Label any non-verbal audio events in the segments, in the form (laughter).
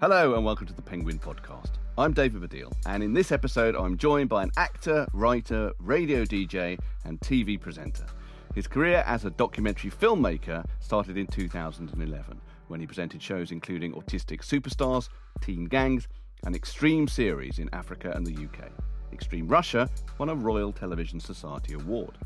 Hello and welcome to the Penguin Podcast. I'm David Baddiel, and in this episode, I'm joined by an actor, writer, radio DJ, and TV presenter. His career as a documentary filmmaker started in 2011 when he presented shows including Autistic Superstars, Teen Gangs, and Extreme Series in Africa and the UK. Extreme Russia won a Royal Television Society award.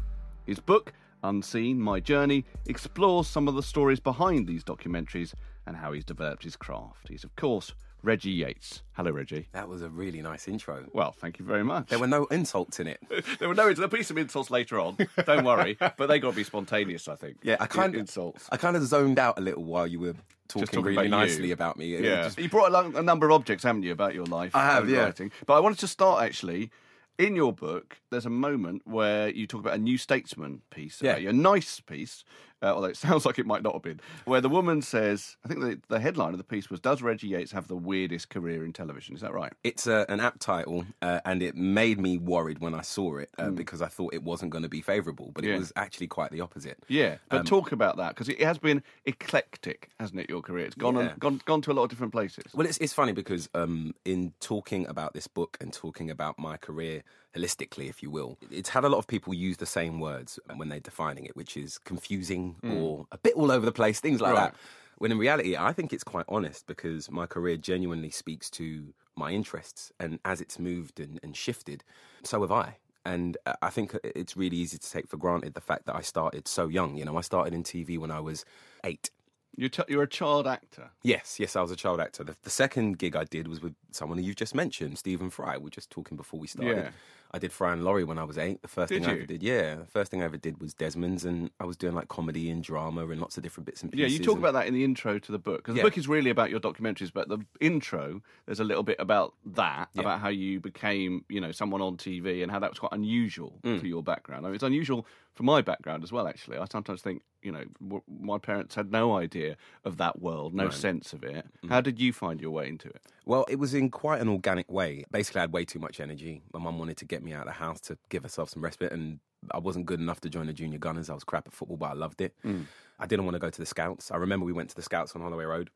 His book, Unseen My Journey, explores some of the stories behind these documentaries and how he's developed his craft. He's, of course, Reggie Yates. Hello, Reggie. That was a really nice intro. Well, thank you very much. There were no insults in it. (laughs) there were no there'll be some insults later on. Don't worry, but they got to be spontaneous. I think. Yeah, I kind of insults. I kind of zoned out a little while you were talking, talking really about you. nicely about me. It Yeah, just- you brought along a number of objects, haven't you, about your life? I have, yeah. Writing. But I wanted to start actually. In your book, there's a moment where you talk about a New Statesman piece, Yeah. a nice piece, uh, although it (laughs) sounds like it might not have been, where the woman says, I think the, the headline of the piece was, Does Reggie Yates have the weirdest career in television? Is that right? it's a, an app title, uh, and it made me worried when I saw it uh, Mm. because I thought it wasn't going to be favourable, but Yeah. it was actually quite the opposite. Yeah, but Um, talk about that because it has been eclectic, hasn't it? Your career, it's gone Yeah. and, gone gone to a lot of different places. Well, it's, it's funny because um, in talking about this book and talking about my career holistically, if you will, it's had a lot of people use the same words when they're defining it, which is confusing hmm. or a bit all over the place, things like. Right. that. When in reality, I think it's quite honest because my career genuinely speaks to my interests. And as it's moved and, and shifted, so have I. And I think it's really easy to take for granted the fact that I started so young. You know, I started in TV when I was eight. You're, t- you're a child actor. Yes, yes, I was a child actor. The, the second gig I did was with someone who you've just mentioned, Stephen Fry. We were just talking before we started. Yeah. I did Fry and Laurie when I was eight. The first Did thing I ever did, yeah, the first thing I ever did was Desmond's, and I was doing like comedy and drama and lots of different bits and pieces. Yeah, you talk and- about that in the intro to the book because Yeah. the book is really about your documentaries. But the intro, there's a little bit about that, Yeah. about how you became, you know, someone on TV and how that was quite unusual Mm. for your background. I mean, it's unusual for my background as well. Actually, I sometimes think, you know, w- my parents had no idea of that world, no Right. Mm. sense of it. How did you find your way into it? Well, it was in quite an organic way. Basically, I had way too much energy. My mum wanted to get me out of the house to give herself some respite, and I wasn't good enough to join the junior gunners. I was crap at football, but I loved it. Mm. I didn't want to go to the scouts. I remember we went to the scouts on Holloway Road.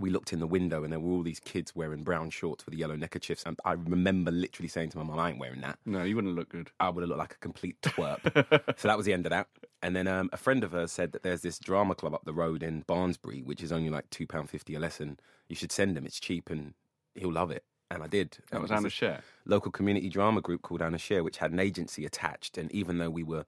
We looked in the window, and there were all these kids wearing brown shorts with yellow neckerchiefs. And I remember literally saying to my mum, "I ain't wearing that." No, you wouldn't look good. I would have looked like a complete twerp. (laughs) so that was the end of that. And then um, a friend of hers said that there's this drama club up the road in Barnsbury, which is only like two pound fifty a lesson. You should send him; it's cheap and he'll love it. And I did. That And was it Anna Scher. Local community drama group called Anna Scher, which had an agency attached. And even though we were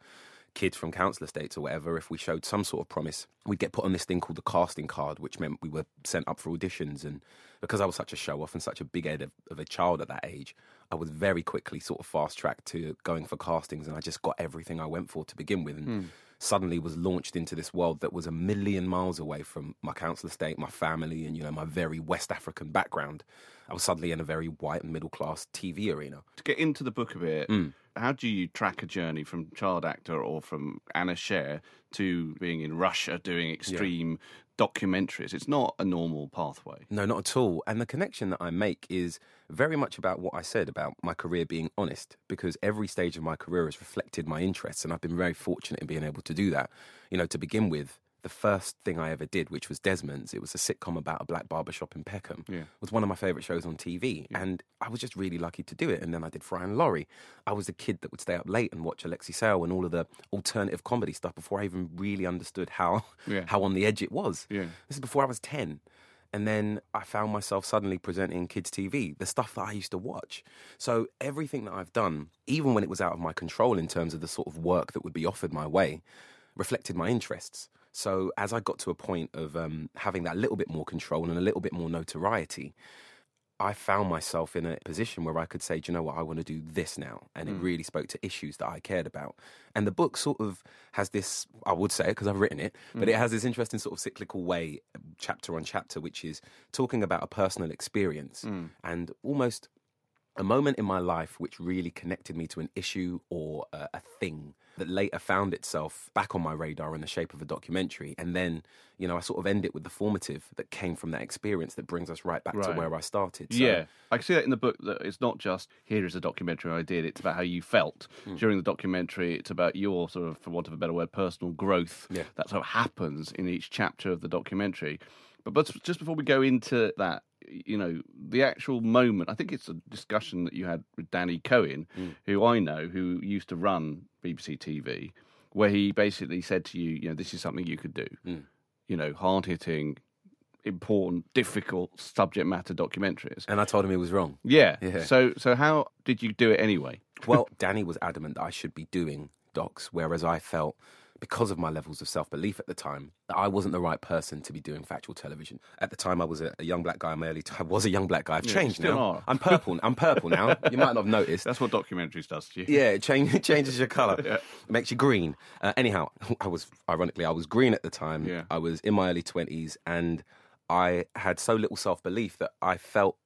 kids from council estates or whatever, if we showed some sort of promise, we'd get put on this thing called the casting card, which meant we were sent up for auditions. And because I was such a show off and such a big head of, of a child at that age, I was very quickly sort of fast tracked to going for castings. And I just got everything I went for to begin with. And hmm. Suddenly was launched into this world that was a million miles away from my council estate, my family, and, you know, my very West African background. I was suddenly in a very white and middle class TV arena. To get into the book a bit, Mm. how do you track a journey from child actor or from Anna Scher to being in Russia doing extreme documentaries? It's not a normal pathway. No, not at all. And the connection that I make is very much about what I said about my career being honest, because every stage of my career has reflected my interests, and I've been very fortunate in being able to do that. You know, to begin with, the first thing I ever did, which was Desmond's, it was a sitcom about a black barbershop in Peckham. Yeah. was one of my favourite shows on TV, and I was just really lucky to do it. And then I did Fry and Laurie. I was a kid that would stay up late and watch Alexei Sayle and all of the alternative comedy stuff before I even really understood how Yeah. how on the edge it was. Yeah. This is before I was 10. And then I found myself suddenly presenting kids' TV, the stuff that I used to watch. So everything that I've done, even when it was out of my control in terms of the sort of work that would be offered my way, reflected my interests. So as I got to a point of um, having that little bit more control and a little bit more notoriety, I found myself in a position where I could say, do you know what, I want to do this now. And it hmm. really spoke to issues that I cared about. And the book sort of has this, I would say, it because I've written it, but hmm. it has this interesting sort of cyclical way, um, chapter on chapter, which is talking about a personal experience hmm. and almost a moment in my life which really connected me to an issue or a, a thing that later found itself back on my radar in the shape of a documentary. And then, you know, I sort of end it with the formative that came from that experience that brings us right back to where I started. So, yeah, I can see that in the book. That it's not just here is a documentary I did. It's about how you felt Hmm. during the documentary. It's about your sort of, for want of a better word, personal growth. Yeah. that sort of happens in each chapter of the documentary. But but just before we go into that, you know, the actual moment. I think it's a discussion that you had with Danny Cohen, Mm. who I know, who used to run BBC TV, where he basically said to you, you know, this is something you could do. Mm. You know, hard hitting, important, difficult subject matter documentaries. And I told him he was wrong. Yeah. Yeah. So, so how did you do it anyway? Well, (laughs) Danny was adamant that I should be doing docs, whereas I felt, because of my levels of self belief at the time, that I wasn't the right person to be doing factual television. At the time, I was a, a young black guy in my early. T- (laughs) I was a young black guy. I've Yeah, changed still now. are. I'm purple. I'm purple now. You might not have noticed. (laughs) That's what documentaries does to you. Yeah, it, change, it changes your colour. (laughs) Yeah. It makes you green. Uh, anyhow, I was, ironically, I was green at the time. Yeah. I was in my early 20s and I had so little self belief that I felt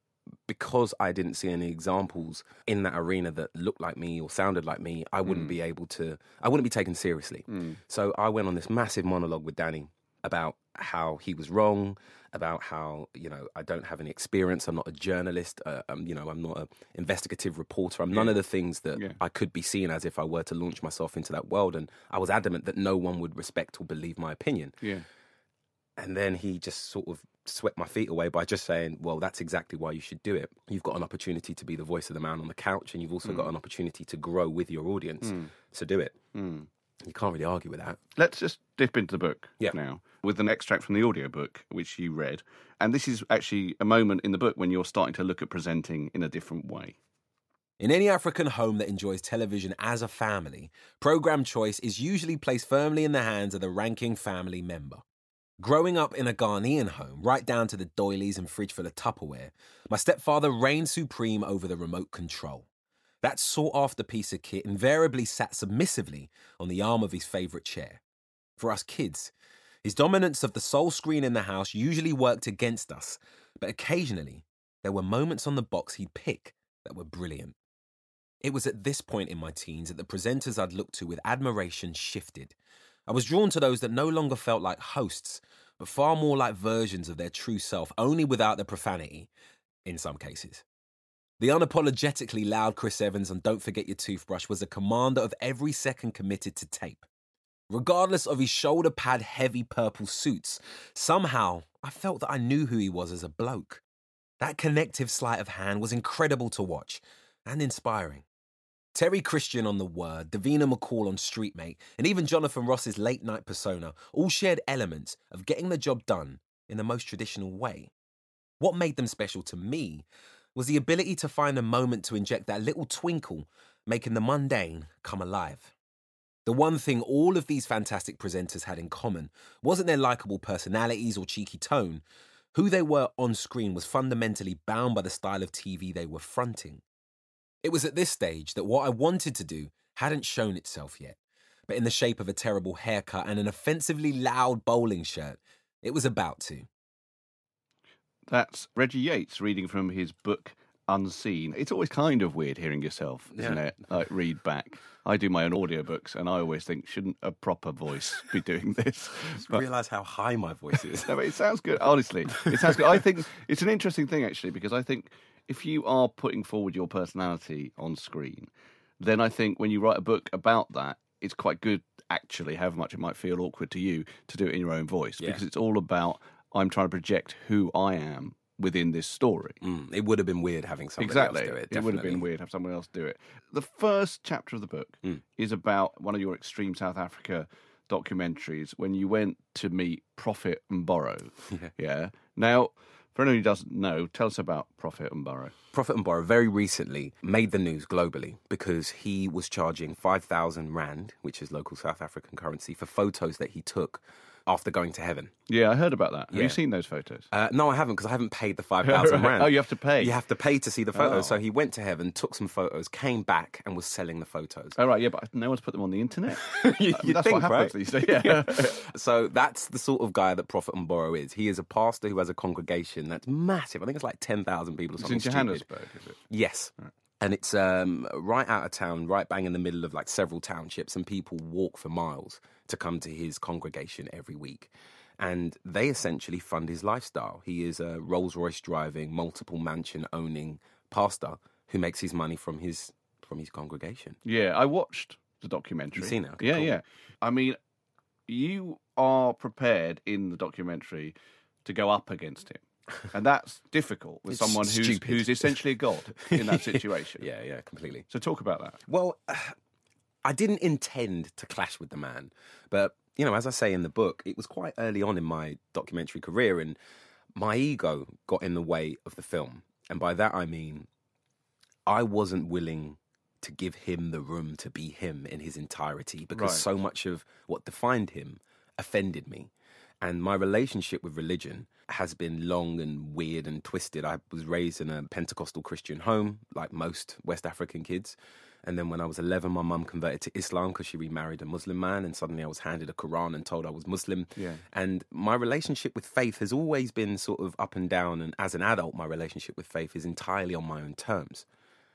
because I didn't see any examples in that arena that looked like me or sounded like me, I wouldn't mm. be able to, I wouldn't be taken seriously. Mm. So I went on this massive monologue with Danny about how he was wrong, about how you know I don't have any experience. I'm not a journalist. Uh, I'm, you know, I'm not an investigative reporter. I'm none of the things that Yeah. I could be seen as if I were to launch myself into that world. And I was adamant that no one would respect or believe my opinion. Yeah. And then he just sort of swept my feet away by just saying, "Well, that's exactly why you should do it. You've got an opportunity to be the voice of the man on the couch, and you've also got an opportunity to grow with your audience. So do it. Mm. You can't really argue with that." Let's just dip into the book Yeah. now with an extract from the audiobook which you read. And this is actually a moment in the book when you're starting to look at presenting in a different way. In any African home that enjoys television as a family, program choice is usually placed firmly in the hands of the ranking family member. Growing up in a Ghanaian home, right down to the doilies and fridge full of Tupperware, my stepfather reigned supreme over the remote control. That sought after piece of kit invariably sat submissively on the arm of his favourite chair. For us kids, his dominance of the sole screen in the house usually worked against us, but occasionally there were moments on the box he'd pick that were brilliant. It was at this point in my teens that the presenters I'd looked to with admiration shifted. I was drawn to those that no longer felt like hosts, but far more like versions of their true self, only without the profanity, in some cases. The unapologetically loud Chris Evans on Don't Forget Your Toothbrush was a commander of every second committed to tape. Regardless of his shoulder pad heavy purple suits, somehow I felt that I knew who he was as a bloke. That connective sleight of hand was incredible to watch and inspiring. Terry Christian on The Word, Davina McCall on Streetmate, and even Jonathan Ross's late night persona all shared elements of getting the job done in the most traditional way. What made them special to me was the ability to find a moment to inject that little twinkle, making the mundane come alive. The one thing all of these fantastic presenters had in common wasn't their likable personalities or cheeky tone. Who they were on screen was fundamentally bound by the style of TV they were fronting. It was at this stage that what I wanted to do hadn't shown itself yet, but in the shape of a terrible haircut and an offensively loud bowling shirt, it was about to. That's Reggie Yates reading from his book Unseen. It's always kind of weird hearing yourself, isn't Yeah. it? Like read back. I do my own audiobooks and I always think, shouldn't a proper voice be doing (laughs) this? But- Realize how high my voice is. (laughs) No, but it sounds good. Honestly, it sounds good. I think (laughs) it's an interesting thing actually because I think if you are putting forward your personality on screen, then I think when you write a book about that, it's quite good actually, however much it might feel awkward to you, to do it in your own voice Yeah. because it's all about I'm trying to project who I am within this story. Mm, it would have been weird having somebody exactly. else do it. would have been weird have someone else do it. The first chapter of the book Mm. is about one of your extreme South Africa documentaries when you went to meet Prophet Mboro. (laughs) Yeah. Yeah. Now, for anyone who doesn't know, tell us about Prophet Mboro. Profit and very recently made the news globally because he was charging 5,000 Rand, which is local South African currency, for photos that he took after going to heaven. Yeah, I heard about that. Have Yeah. you seen those photos? Uh, no, I haven't because I haven't paid the (laughs) 5,000 Rand. Oh, you have to pay. You have to pay to see the photos. Oh. So he went to heaven, took some photos, came back, and was selling the photos. Oh, right, yeah, but no one's put them on the internet. (laughs) You- Uh, you'd That's think, what happens right? these days. (laughs) Yeah. So that's the sort of guy that Prophet Mboro is. He is a pastor who has a congregation that's massive. I think it's like 10,000 people or it's something. in stupid. Johannesburg, is it? Yes. And it's um, right out of town, right bang in the middle of like several townships, and people walk for miles to come to his congregation every week. And they essentially fund his lifestyle. He is a Rolls Royce driving, multiple mansion owning pastor who makes his money from his from his congregation. Yeah, I watched the documentary. You've seen it? Yeah, Cool. yeah. I mean, you are prepared in the documentary to go up against him. And that's difficult with It's someone who's stupid. who's essentially a god in that (laughs) situation. Yeah, yeah, completely. So talk about that. Well, (sighs) I didn't intend to clash with the man, but you know, as I say in the book, it was quite early on in my documentary career, and my ego got in the way of the film, and by that I mean I wasn't willing to give him the room to be him in his entirety because Right. so much of what defined him offended me. And my relationship with religion has been long and weird and twisted. I was raised in a Pentecostal Christian home, like most West African kids. And then when I was 11, my mum converted to Islam because she remarried a Muslim man. And suddenly I was handed a Quran and told I was Muslim. Yeah. And my relationship with faith has always been sort of up and down. And as an adult, my relationship with faith is entirely on my own terms,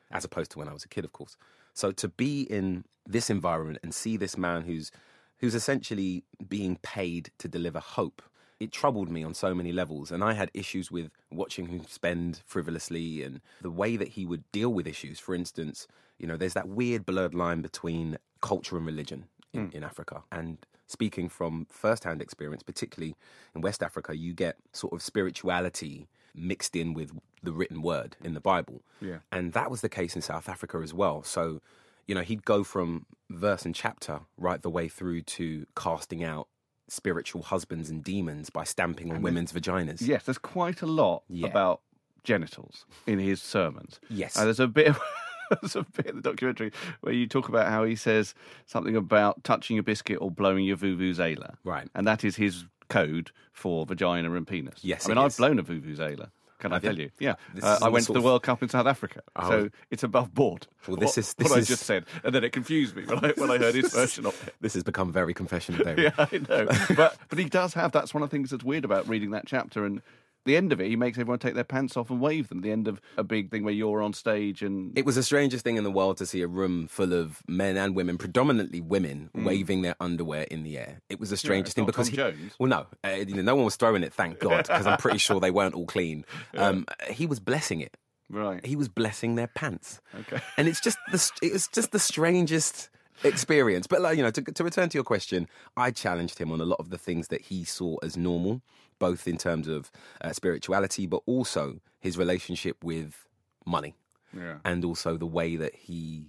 as opposed to when I was a kid, of course. So to be in this environment and see this man who's who's essentially being paid to deliver hope. It troubled me on so many levels, and I had issues with watching him spend frivolously and the way that he would deal with issues. For instance, you know, there's that weird blurred line between culture and religion in, hmm. in Africa. And speaking from first-hand experience, particularly in West Africa, you get sort of spirituality mixed in with the written word in the Bible. Yeah. And that was the case in South Africa as well. So, you know, he'd go from verse and chapter right the way through to casting out spiritual husbands and demons by stamping on women's vaginas. Yes, there's quite a lot Yeah. about genitals in his sermons. Yes. And there's a bit of, (laughs) there's a bit in the documentary where you talk about how he says something about touching a biscuit or blowing your vuvuzela. Right. And that is his code for vagina and penis. Yes, I mean, I've blown a vuvuzela. Can I tell you? Yeah. Uh, I went to the World Cup in South Africa. Oh. So it's above board. Well, this what, is- this what I just said. And then it confused me when I, when I heard his version of it. This has become very confessional, David. (laughs) Yeah, I know. but but he does have that's one of the things that's weird about reading that chapter and the end of it, he makes everyone take their pants off and wave them. The end of a big thing where you're on stage and It was the strangest thing in the world to see a room full of men and women, predominantly women, waving their underwear in the air. It was the strangest it's thing because he- Jones. well, no, uh, you know, no one was throwing it, thank God, because I'm pretty sure they weren't all clean. (laughs) Um, he was blessing it. right. He was blessing their pants. Okay. (laughs) and it's just the it was just the strangest experience. But like you know, to, to return to your question, I challenged him on a lot of the things that he saw as normal, both in terms of uh, spirituality, but also his relationship with money, Yeah. and also the way that he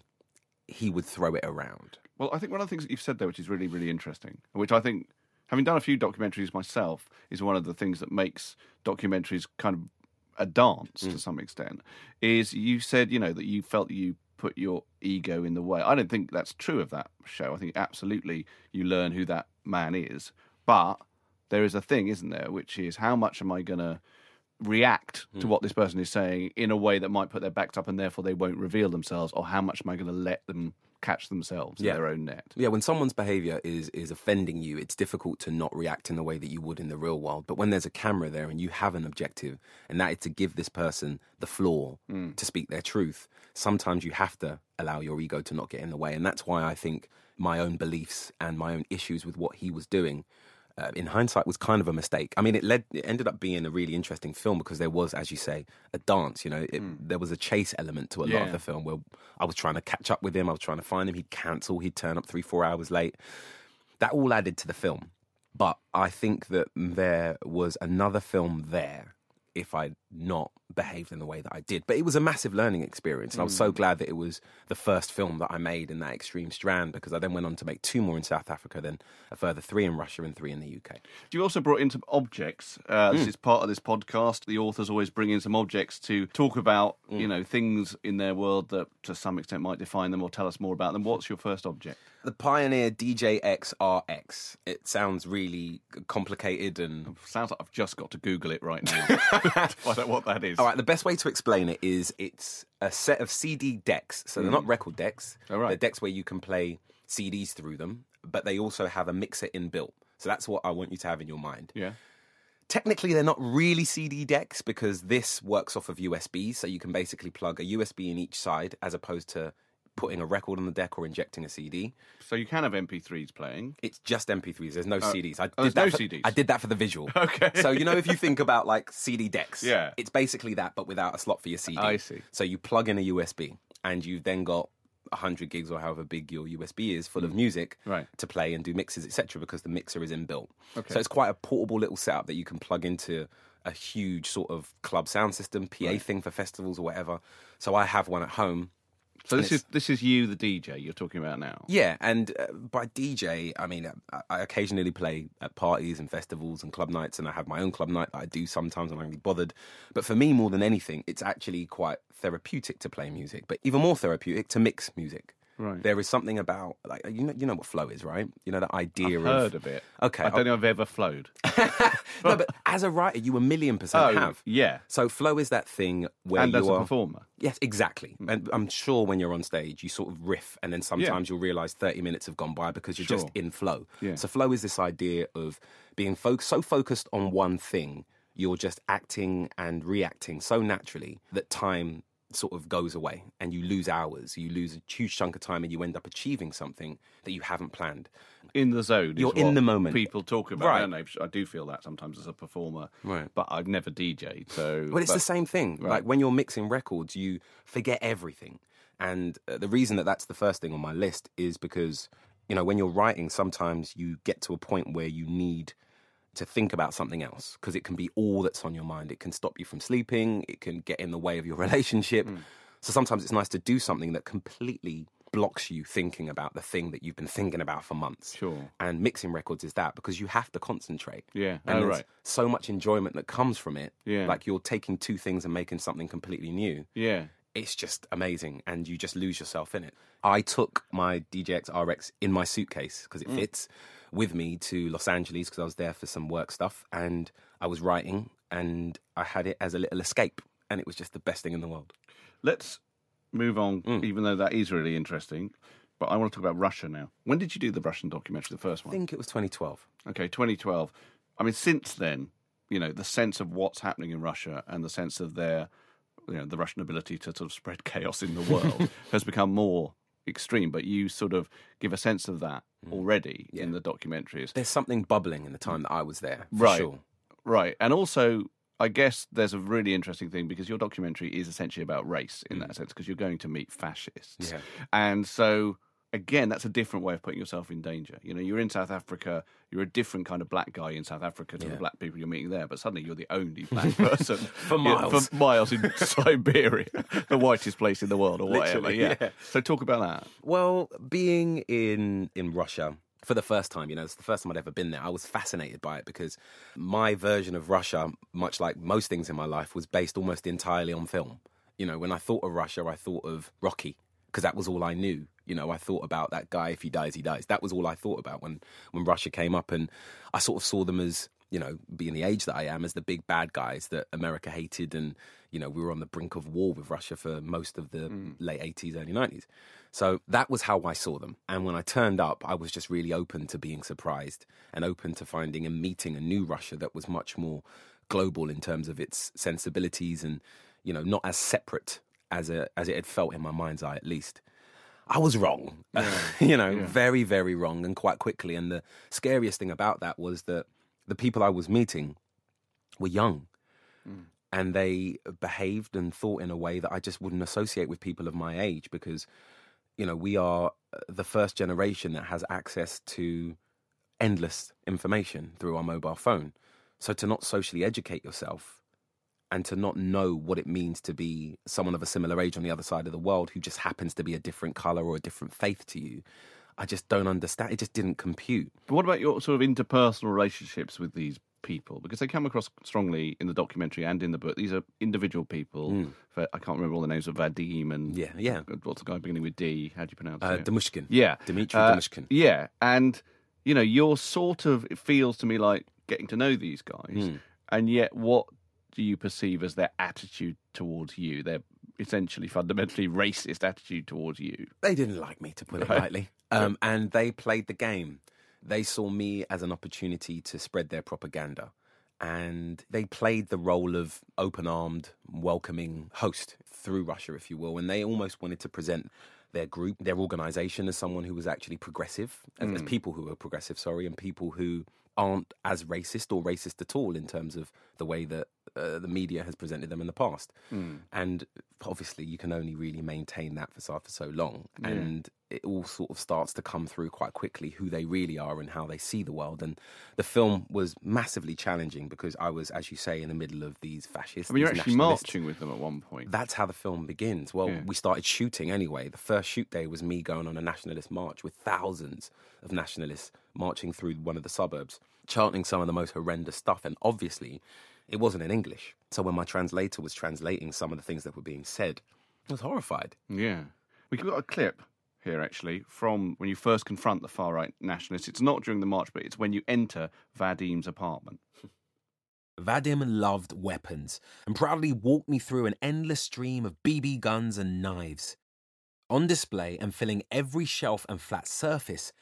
he would throw it around. Well, I think one of the things that you've said there, which is really, really interesting, which I think, having done a few documentaries myself, is one of the things that makes documentaries kind of a dance to some extent. Is you said, you know, that you felt you put your ego in the way. I don't think that's true of that show. I think absolutely you learn who that man is, but there is a thing, isn't there, which is how much am I going to react to Hmm. what this person is saying in a way that might put their backs up and therefore they won't reveal themselves, or how much am I going to let them catch themselves Yeah. in their own net? Yeah, when someone's behavior is is offending you, it's difficult to not react in the way that you would in the real world. But when there's a camera there and you have an objective, and that is to give this person the floor to speak their truth, sometimes you have to allow your ego to not get in the way. And that's why I think my own beliefs and my own issues with what he was doing. Uh, in hindsight, was kind of a mistake. I mean, it led, it ended up being a really interesting film because there was, as you say, a dance. You know, it, there was a chase element to a lot of the film where I was trying to catch up with him. I was trying to find him. He'd cancel. He'd turn up three, four hours late. That all added to the film. But I think that there was another film there if I'd not behaved in the way that I did. But it was a massive learning experience. And I was so glad that it was the first film that I made in that extreme strand because I then went on to make two more in South Africa, then a further three in Russia and three in the UK. You also brought in some objects. Uh, Hmm. This is part of this podcast. The authors always bring in some objects to talk about, Hmm. you know, things in their world that to some extent might define them or tell us more about them. What's your first object? The Pioneer DJX-RX. It sounds really complicated and Sounds like I've just got to Google it right now to find out what that is. All right, the best way to explain it is it's a set of CD decks. So they're not mm-hmm. record decks. All right. They're decks where you can play CDs through them, but they also have a mixer inbuilt. So that's what I want you to have in your mind. Yeah. Technically, they're not really CD decks because this works off of USBs. So you can basically plug a USB in each side as opposed to putting a record on the deck or injecting a CD. So you can have MP3s playing. It's just MP3s. There's no CDs. I oh, did there's no that for, CDs? I did that for the visual. (laughs) Okay. So you know, if you think about like CD decks, Yeah. it's basically that, but without a slot for your CD. I see. So you plug in a USB, and you've then got 100 gigs or however big your USB is full of music Mm. Right. to play and do mixes, etc. Because the mixer is inbuilt. Okay. So it's quite a portable little setup that you can plug into a huge sort of club sound system, PA thing for festivals or whatever. So I have one at home. So this is this is you, the DJ, you're talking about now. Yeah, and uh, by DJ, I mean I, I occasionally play at parties and festivals and club nights, and I have my own club night that I do sometimes. I'm not really bothered, but for me, more than anything, it's actually quite therapeutic to play music, but even more therapeutic to mix music. Right. There is something about like you know you know what flow is, right? You know that idea I've of heard of it. Okay, I don't know if I've ever flowed. (laughs) no, but as a writer, you a million percent oh, have. Oh, yeah. So flow is that thing where and you as a are. performer. Yes, exactly. Mm. And I'm sure when you're on stage, you sort of riff, and then sometimes you'll realize 30 minutes have gone by because you're just in flow. Yeah. So flow is this idea of being fo- so focused on one thing, you're just acting and reacting so naturally that time sort of goes away and you lose hours, you lose a huge chunk of time, and you end up achieving something that you haven't planned. In the zone. You're in the moment. People talk about. Right. I don't know. I do feel that sometimes as a performer. Right. But I've never DJ'd. So. Well, it's but- the same thing. Like when you're mixing records, you forget everything. And uh, the reason that that's the first thing on my list is because, you know, when you're writing, sometimes you get to a point where you need to think about something else because it can be all that's on your mind. It can stop you from sleeping, it can get in the way of your (laughs) relationship. Hmm. So sometimes it's nice to do something that completely blocks you thinking about the thing that you've been thinking about for months. Sure. And mixing records is that because you have to concentrate. Yeah. And Oh, there's right. so much enjoyment that comes from it. Yeah. Like you're taking two things and making something completely new. Yeah. It's just amazing and you just lose yourself in it. I took my DJX RX in my suitcase because it Mm. fits with me to Los Angeles because I was there for some work stuff and I was writing and I had it as a little escape and it was just the best thing in the world. Let's move on, Mm. even though that is really interesting. But I want to talk about Russia now. When did you do the Russian documentary, the first one? I think it was 2012. Okay, 2012. I mean, since then, you know, the sense of what's happening in Russia and the sense of their, you know, the Russian ability to sort of spread (laughs) chaos in the world (laughs) has become more extreme. But you sort of give a sense of that Mm. already in the documentaries. There's something bubbling in the time that I was there. For Right. Sure. Right. And also, I guess there's a really interesting thing because your documentary is essentially about race in that sense because you're going to meet fascists. Mm. Yeah. And so, again, that's a different way of putting yourself in danger. You know, you're in South Africa, you're a different kind of black guy in South Africa to the black people you're meeting there, but suddenly you're the only (laughs) black person For Yeah, miles. for miles in (laughs) Siberia, the whitest place in the world or whatever. Yeah. yeah. So, talk about that. Well, being in in Russia for the first time, you know, it's the first time I'd ever been there. I was fascinated by it because my version of Russia, much like most things in my life, was based almost entirely on film. You know, when I thought of Russia, I thought of Rocky because that was all I knew. You know, I thought about that guy. If he dies, he dies. That was all I thought about when when Russia came up, and I sort of saw them as you know, being the age that I am, as the big bad guys that America hated, and you know, we were on the brink of war with Russia for most of the mm. late eighties, early nineties. So that was how I saw them. And when I turned up, I was just really open to being surprised and open to finding and meeting a new Russia that was much more global in terms of its sensibilities and you know, not as separate as a, as it had felt in my mind's eye, at least. I was wrong, (laughs) you know, very, very wrong, and quite quickly. And the scariest thing about that was that the people I was meeting were young, and they behaved and thought in a way that I just wouldn't associate with people of my age because, you know, we are uh, the first generation that has access to endless information through our mobile phone. So to not socially educate yourself and to not know what it means to be someone of a similar age on the other side of the world who just happens to be a different color or a different faith to you, I just don't understand. It just didn't compute. But what about your sort of interpersonal relationships with these people? Because they come across strongly in the documentary and in the book. These are individual people. For, I can't remember all the names of Vadim and Mm. Yeah, yeah. What's the guy beginning with D? How do you pronounce Uh, it? Demushkin. Yeah, Dmitry Uh, Demushkin. Yeah, and you know, you're sort of. It feels to me like getting to know these guys, Hmm. and yet, what do you perceive as their attitude towards you? Their essentially fundamentally (laughs) racist attitude towards you. They didn't like me, to put it Right. lightly. (laughs) Um, and they played the game. They saw me as an opportunity to spread their propaganda. And they played the role of open armed, welcoming host through Russia, if you will. And they almost wanted to present their group, their organization, as someone who was actually progressive, as, as people who are progressive, sorry, and people who aren't as racist or racist at all in terms of the way that uh, the media has presented them in the past. And obviously, you can only really maintain that for so, for so long. And it all sort of starts to come through quite quickly who they really are and how they see the world. And the film was massively challenging because I was, as you say, in the middle of these fascists. I mean, you're actually marching with them at one point. That's how the film begins. Well, Yeah. we started shooting anyway. The first shoot day was me going on a nationalist march with thousands of nationalists marching through one of the suburbs, chanting some of the most horrendous stuff. And obviously, it wasn't in English. So when my translator was translating some of the things that were being said, I was horrified. Yeah. We've got a clip here, actually, from when you first confront the far right nationalists. It's not during the march, but it's when you enter Vadim's apartment. (laughs) Vadim loved weapons and proudly walked me through an endless stream of BB guns and knives. On display and filling every shelf and flat surface,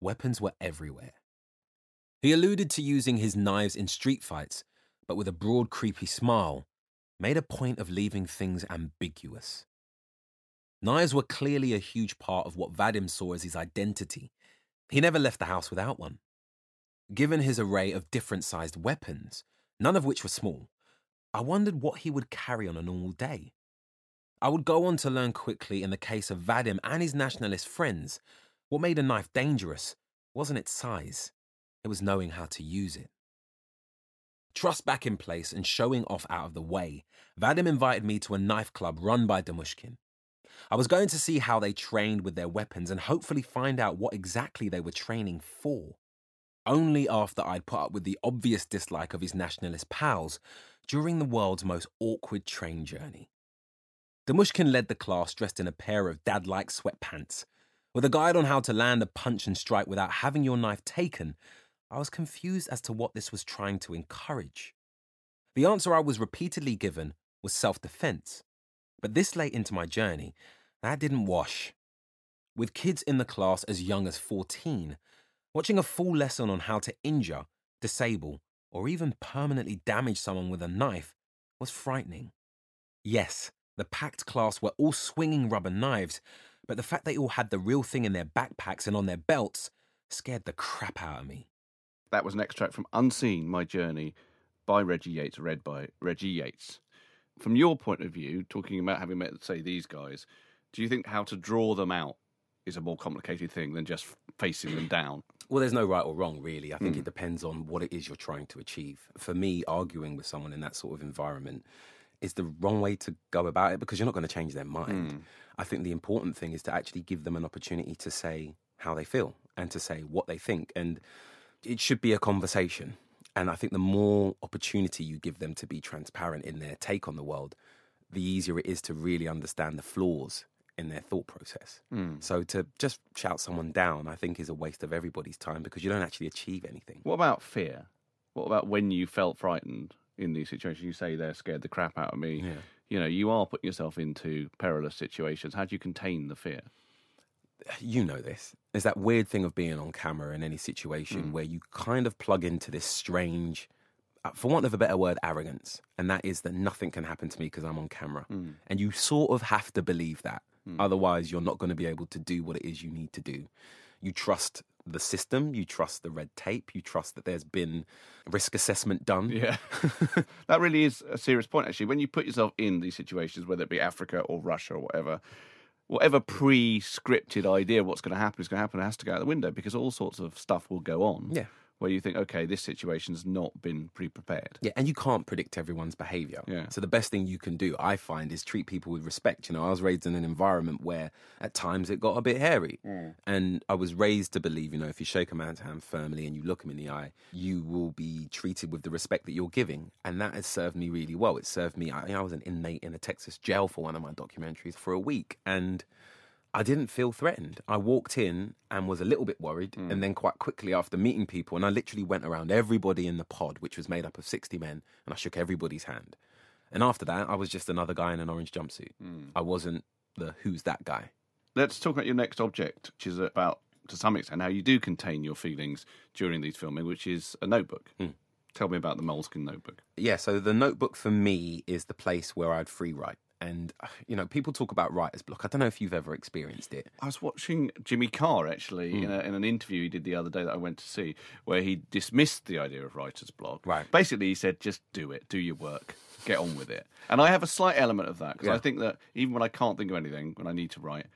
weapons were everywhere. He alluded to using his knives in street fights, but with a broad, creepy smile, made a point of leaving things ambiguous. Knives were clearly a huge part of what Vadim saw as his identity. He never left the house without one. Given his array of different sized weapons, none of which were small, I wondered what he would carry on a normal day. I would go on to learn quickly in the case of Vadim and his nationalist friends, what made a knife dangerous wasn't its size, it was knowing how to use it. Trust back in place and showing off out of the way, Vadim invited me to a knife club run by Demushkin. I was going to see how they trained with their weapons and hopefully find out what exactly they were training for. Only after I'd put up with the obvious dislike of his nationalist pals during the world's most awkward train journey. Demushkin led the class dressed in a pair of dad like sweatpants. With a guide on how to land a punch and strike without having your knife taken, I was confused as to what this was trying to encourage. The answer I was repeatedly given was self defense. But this late into my journey, that didn't wash. With kids in the class as young as 14, watching a full lesson on how to injure, disable, or even permanently damage someone with a knife was frightening. Yes, the packed class were all swinging rubber knives, but the fact they all had the real thing in their backpacks and on their belts scared the crap out of me. That was an extract from Unseen My Journey by Reggie Yates, read by Reggie Yates. From your point of view, talking about having met, say, these guys, do you think how to draw them out is a more complicated thing than just facing them down? Well, there's no right or wrong, really. I think hmm. it depends on what it is you're trying to achieve. For me, arguing with someone in that sort of environment is the wrong way to go about it because you're not going to change their mind. Hmm. I think the important thing is to actually give them an opportunity to say how they feel and to say what they think. And it should be a conversation. And I think the more opportunity you give them to be transparent in their take on the world, the easier it is to really understand the flaws in their thought process. Hmm. So to just shout someone down, I think, is a waste of everybody's time because you don't actually achieve anything. What about fear? What about when you felt frightened in these situations? You say they're scared the crap out of me. Yeah. You know, you are putting yourself into perilous situations. How do you contain the fear? You know this. There's that weird thing of being on camera in any situation mm. where you kind of plug into this strange, uh, for want of a better word, arrogance. And that is that nothing can happen to me because I'm on camera. Mm. And you sort of have to believe that. Mm. Otherwise, you're not going to be able to do what it is you need to do. You trust the system, you trust the red tape, you trust that there's been risk assessment done. Yeah. (laughs) that really is a serious point, actually. When you put yourself in these situations, whether it be Africa or Russia or whatever, whatever pre scripted idea what's going to happen is going to happen, it has to go out the window because all sorts of stuff will go on. Yeah. Where you think, okay, this situation's not been pre prepared. Yeah, and you can't predict everyone's behavior. Yeah. So the best thing you can do, I find, is treat people with respect. You know, I was raised in an environment where at times it got a bit hairy. Mm. And I was raised to believe, you know, if you shake a man's hand firmly and you look him in the eye, you will be treated with the respect that you're giving. And that has served me really well. It served me, I, I was an inmate in a Texas jail for one of my documentaries for a week. And I didn't feel threatened. I walked in and was a little bit worried, mm. and then quite quickly after meeting people, and I literally went around everybody in the pod, which was made up of 60 men, and I shook everybody's hand. And after that, I was just another guy in an orange jumpsuit. Mm. I wasn't the who's that guy. Let's talk about your next object, which is about, to some extent, how you do contain your feelings during these filming, which is a notebook. Hmm. Tell me about the Moleskin notebook. Yeah, so the notebook for me is the place where I'd free write. And uh, you know, people talk about writer's block. I don't know if you've ever experienced it. I was watching Jimmy Carr actually Hmm. in, a, in an interview he did the other day that I went to see, where he dismissed the idea of writer's block. Right. Basically, he said, "Just do it, do your work, get on with it." And I have a slight element of that because Yeah. I think that even when I can't think of anything, when I need to write,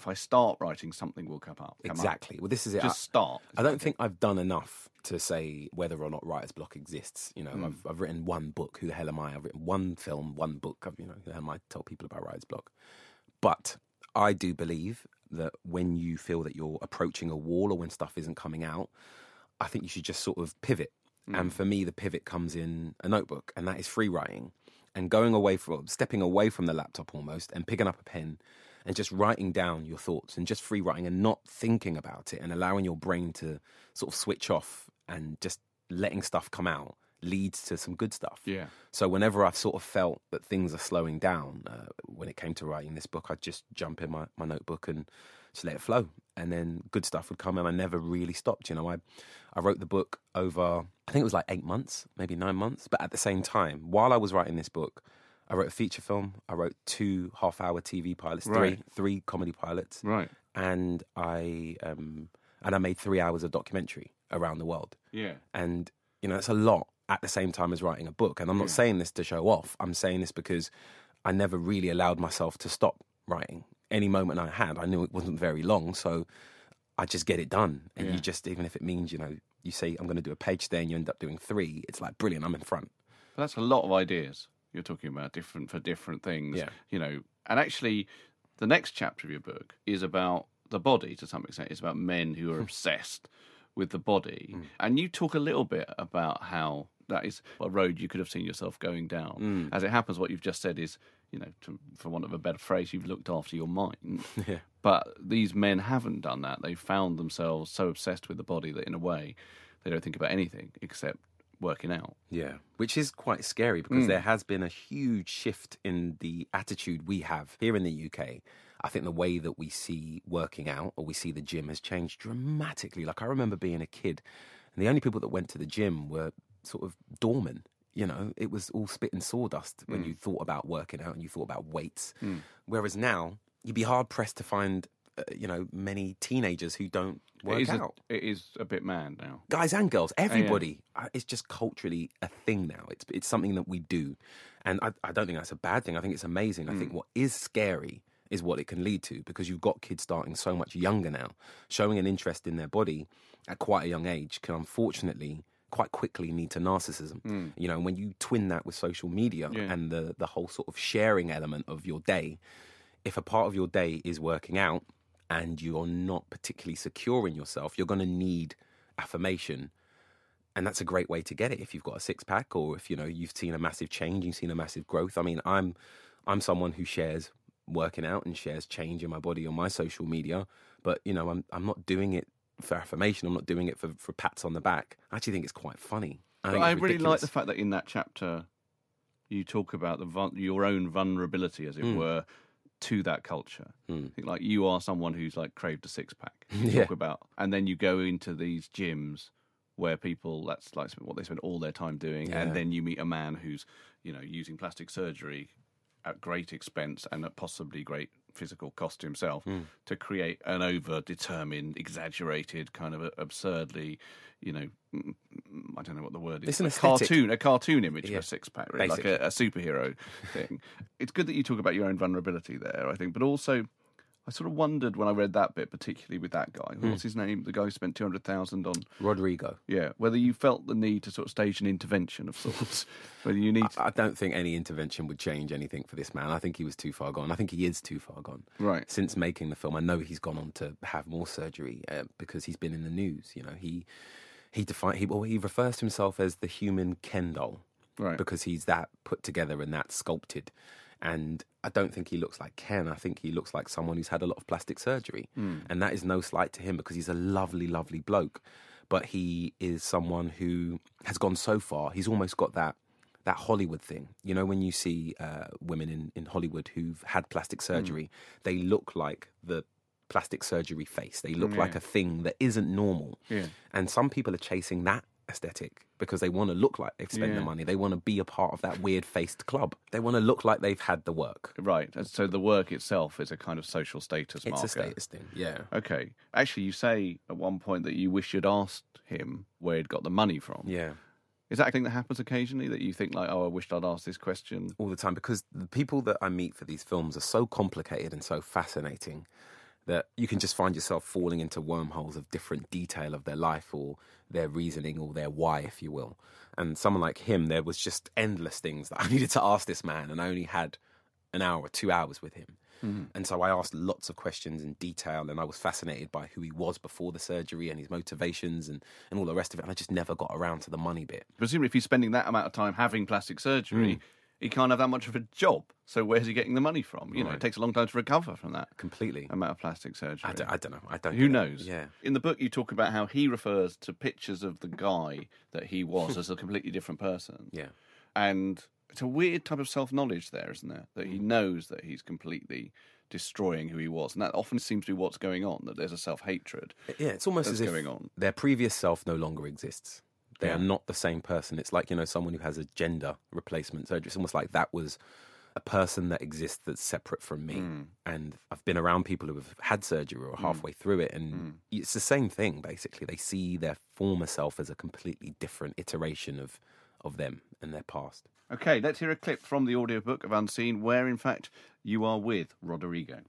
if I start writing, something will come up. come up. Exactly. Well, this is it. Just I- start. I don't think I've done enough to say whether or not writer's block exists. You know, Hmm. I've, I've written one book. Who the hell am I? I've written one film, one book. I've, you know, who the hell am I to tell people about writer's block? But I do believe that when you feel that you're approaching a wall or when stuff isn't coming out, I think you should just sort of pivot. And for me, the pivot comes in a notebook, and that is free writing and going away from stepping away from the laptop almost and picking up a pen and just writing down your thoughts and just free writing and not thinking about it and allowing your brain to sort of switch off and just letting stuff come out leads to some good stuff. Yeah. So whenever I've sort of felt that things are slowing down, uh, when it came to writing this book, I'd just jump in my, my notebook and just let it flow. And then good stuff would come and I never really stopped. You know, I, I wrote the book over, I think it was like eight months, maybe nine months. But at the same time, while I was writing this book, I wrote a feature film. I wrote two half-hour TV pilots, three Right. three comedy pilots, Right. and I um, and I made three hours of documentary around the world. Yeah. And, you know, it's a lot at the same time as writing a book. And I'm not saying this to show off. I'm saying this because I never really allowed myself to stop writing. Any moment I had, I knew it wasn't very long. So I just get it done. And Yeah. you just, even if it means, you know, you say, I'm going to do a page today and you end up doing three, it's like, brilliant, I'm in front. But that's a lot of ideas you're talking about, different for different things. Yeah. You know, and actually, the next chapter of your book is about the body to some extent. It's about men who are hmm. obsessed with the body, hmm. and you talk a little bit about how that is a road you could have seen yourself going down. Hmm. As it happens, what you've just said is, you know, to, for want of a better phrase, you've looked after your mind. (laughs) Yeah. But these men haven't done that. They've found themselves so obsessed with the body that, in a way, they don't think about anything except working out. Yeah, which is quite scary because mm. there has been a huge shift in the attitude we have here in the UK. I think the way that we see working out or we see the gym has changed dramatically. Like I remember being a kid, and the only people that went to the gym were sort of doormen. You know, it was all spit and sawdust when mm. you thought about working out and you thought about weights. Mm. Whereas now, you'd be hard pressed to find, Uh, you know, many teenagers who don't work it is out A, it is a bit mad now. guys and girls, oh, everybody. Uh, It's just culturally a thing now. It's it's something that we do, and I, I don't think that's a bad thing. I think it's amazing. I think mm. what is scary is what it can lead to because you've got kids starting so much younger now, showing an interest in their body at quite a young age can unfortunately quite quickly lead to narcissism. Mm. You know, when you twin that with social media Yeah. and the the whole sort of sharing element of your day, if a part of your day is working out and you're not particularly secure in yourself, you're going to need affirmation. And that's a great way to get it if you've got a six pack or if you know you've seen a massive change, you've seen a massive growth. I mean, I'm I'm someone who shares working out and shares change in my body on my social media, but you know, I'm I'm not doing it for affirmation. I'm not doing it for for pats on the back. I actually think it's quite funny. I, But I really like the fact that in that chapter you talk about the your own vulnerability, as it Mm. were, to that culture. Mm. I think like you are someone who's like craved a six pack. (laughs) Yeah. talk about, and then you go into these gyms where people that's like what they spend all their time doing, Yeah. and then you meet a man who's you know using plastic surgery at great expense and at possibly great physical cost to himself Hmm. to create an over determined exaggerated kind of absurdly you know mm, mm, i don't know what the word is It's an a cartoon a cartoon image Yeah. of a six pack really, like a, a superhero (laughs) thing it's good that you talk about your own vulnerability there i think but also I sort of wondered when I read that bit, particularly with that guy. Hmm. What's his name? The guy who spent two hundred thousand on. Rodrigo. Yeah, whether you felt the need to sort of stage an intervention of sorts. (laughs) whether you need. I don't think any intervention would change anything for this man. I think he was too far gone. I think he is too far gone. Right. Since making the film, I know he's gone on to have more surgery uh, because he's been in the news. You know, he he define he well he refers to himself as the human Ken doll Right. because he's that put together and that sculpted. And I don't think he looks like Ken. I think he looks like someone who's had a lot of plastic surgery. Hmm. And that is no slight to him because he's a lovely, lovely bloke. But he is someone who has gone so far, he's almost got that that Hollywood thing. You know, when you see uh, women in, in Hollywood who've had plastic hmm. surgery, they look like the plastic surgery face. They look hmm, like a thing that isn't normal. Yeah. And some people are chasing that aesthetic because they want to look like they've spent Yeah. the money. They want to be a part of that weird faced club. They want to look like they've had the work. Right. and So the work itself is a kind of social status It's marker. a status thing. Yeah. Okay. Actually, you say at one point that you wish you'd asked him where he'd got the money from. Yeah. Is that a thing that happens occasionally that you think like, oh, I wished I'd asked this question? all the time because the people that I meet for these films are so complicated and so fascinating that you can just find yourself falling into wormholes of different detail of their life or their reasoning or their why, if you will. And someone like him, there was just endless things that (laughs) I needed to ask this man, and I only had an hour or two hours with him. Mm-hmm. And so I asked lots of questions in detail, and I was fascinated by who he was before the surgery and his motivations and, and all the rest of it. And I just never got around to the money bit. Presumably, if he's spending that amount of time having plastic surgery, mm. He can't have that much of a job. So where's he getting the money from? You know, it Right. takes a long time to recover from that Completely. amount of plastic surgery. I don't, I don't know. I don't. Who get it. knows? Yeah. In the book, you talk about how he refers to pictures of the guy that he was as a completely different person. (laughs) Yeah. And it's a weird type of self knowledge there, isn't there? That he mm. knows that he's completely destroying who he was. And that often seems to be what's going on, that there's a self hatred. Yeah, it's almost that's as if going on. their previous self no longer exists. They Yeah. are not the same person. It's like, you know, someone who has a gender replacement surgery. It's almost like that was a person that exists that's separate from me. Hmm. And I've been around people who have had surgery or are halfway through it. And Hmm. it's the same thing, basically. They see their former self as a completely different iteration of, of them and their past. Okay, let's hear a clip from the audiobook of Unseen, where in fact you are with Rodrigo.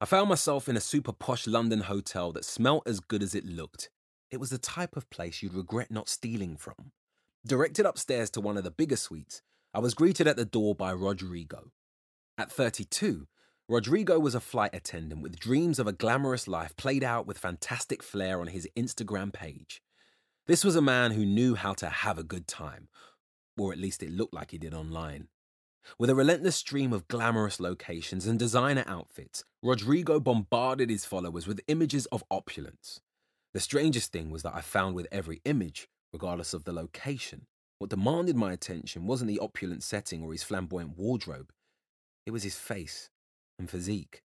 I found myself in a super posh London hotel that smelt as good as it looked. It was the type of place you'd regret not stealing from. Directed upstairs to one of the bigger suites, I was greeted at the door by Rodrigo. At 32, Rodrigo was a flight attendant with dreams of a glamorous life played out with fantastic flair on his Instagram page. This was a man who knew how to have a good time, or at least it looked like he did online. With a relentless stream of glamorous locations and designer outfits, Rodrigo bombarded his followers with images of opulence. The strangest thing was that I found with every image, regardless of the location, what demanded my attention wasn't the opulent setting or his flamboyant wardrobe, it was his face and physique.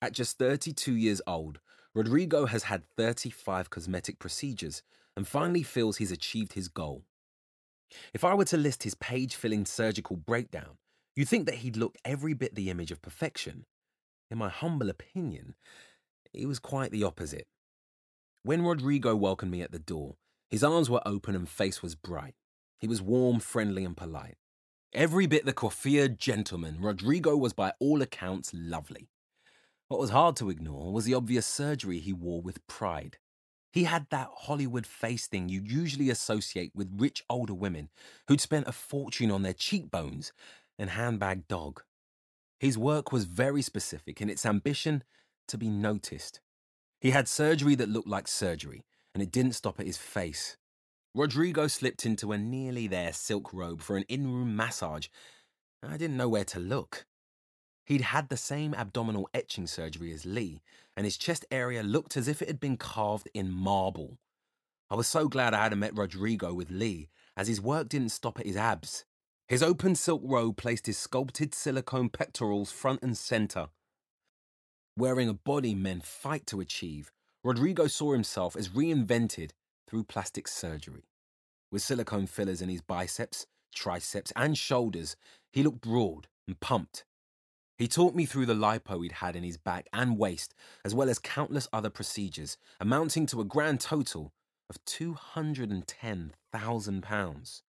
At just 32 years old, Rodrigo has had 35 cosmetic procedures and finally feels he's achieved his goal. If I were to list his page filling surgical breakdown, you'd think that he'd look every bit the image of perfection. In my humble opinion, it was quite the opposite. When Rodrigo welcomed me at the door, his arms were open and face was bright. He was warm, friendly, and polite. Every bit the coiffured gentleman, Rodrigo was by all accounts lovely. What was hard to ignore was the obvious surgery he wore with pride. He had that Hollywood face thing you usually associate with rich older women who'd spent a fortune on their cheekbones and handbag dog. His work was very specific in its ambition to be noticed. He had surgery that looked like surgery, and it didn't stop at his face. Rodrigo slipped into a nearly there silk robe for an in room massage, I didn't know where to look. He'd had the same abdominal etching surgery as Lee, and his chest area looked as if it had been carved in marble. I was so glad I hadn't met Rodrigo with Lee, as his work didn't stop at his abs. His open silk robe placed his sculpted silicone pectorals front and center. Wearing a body men fight to achieve, Rodrigo saw himself as reinvented through plastic surgery. With silicone fillers in his biceps, triceps, and shoulders, he looked broad and pumped. He taught me through the lipo he'd had in his back and waist, as well as countless other procedures, amounting to a grand total of £210,000.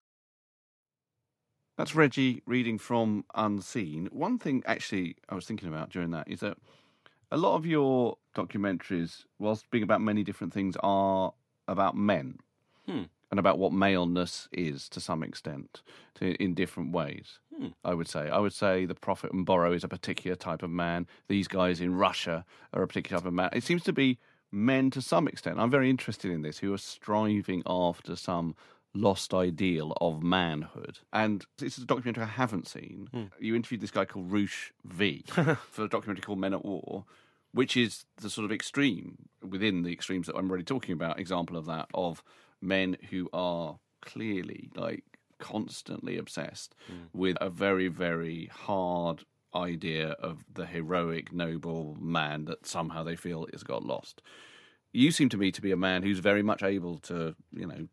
That's Reggie reading from Unseen. One thing, actually, I was thinking about during that is that a lot of your documentaries, whilst being about many different things, are about men Hmm. and about what maleness is to some extent, to, in different ways. Hmm. I would say. I would say the Prophet Mboro is a particular type of man. These guys in Russia are a particular type of man. It seems to be men to some extent. I'm very interested in this, who are striving after some lost ideal of manhood. And this is a documentary I haven't seen. Hmm. You interviewed this guy called Roosh V (laughs) for a documentary called Men at War, which is the sort of extreme within the extremes that I'm already talking about, example of that, of men who are clearly like constantly obsessed hmm. with a very, very hard idea of the heroic, noble man that somehow they feel has got lost. you seem to me to be a man who's very much able to, you know,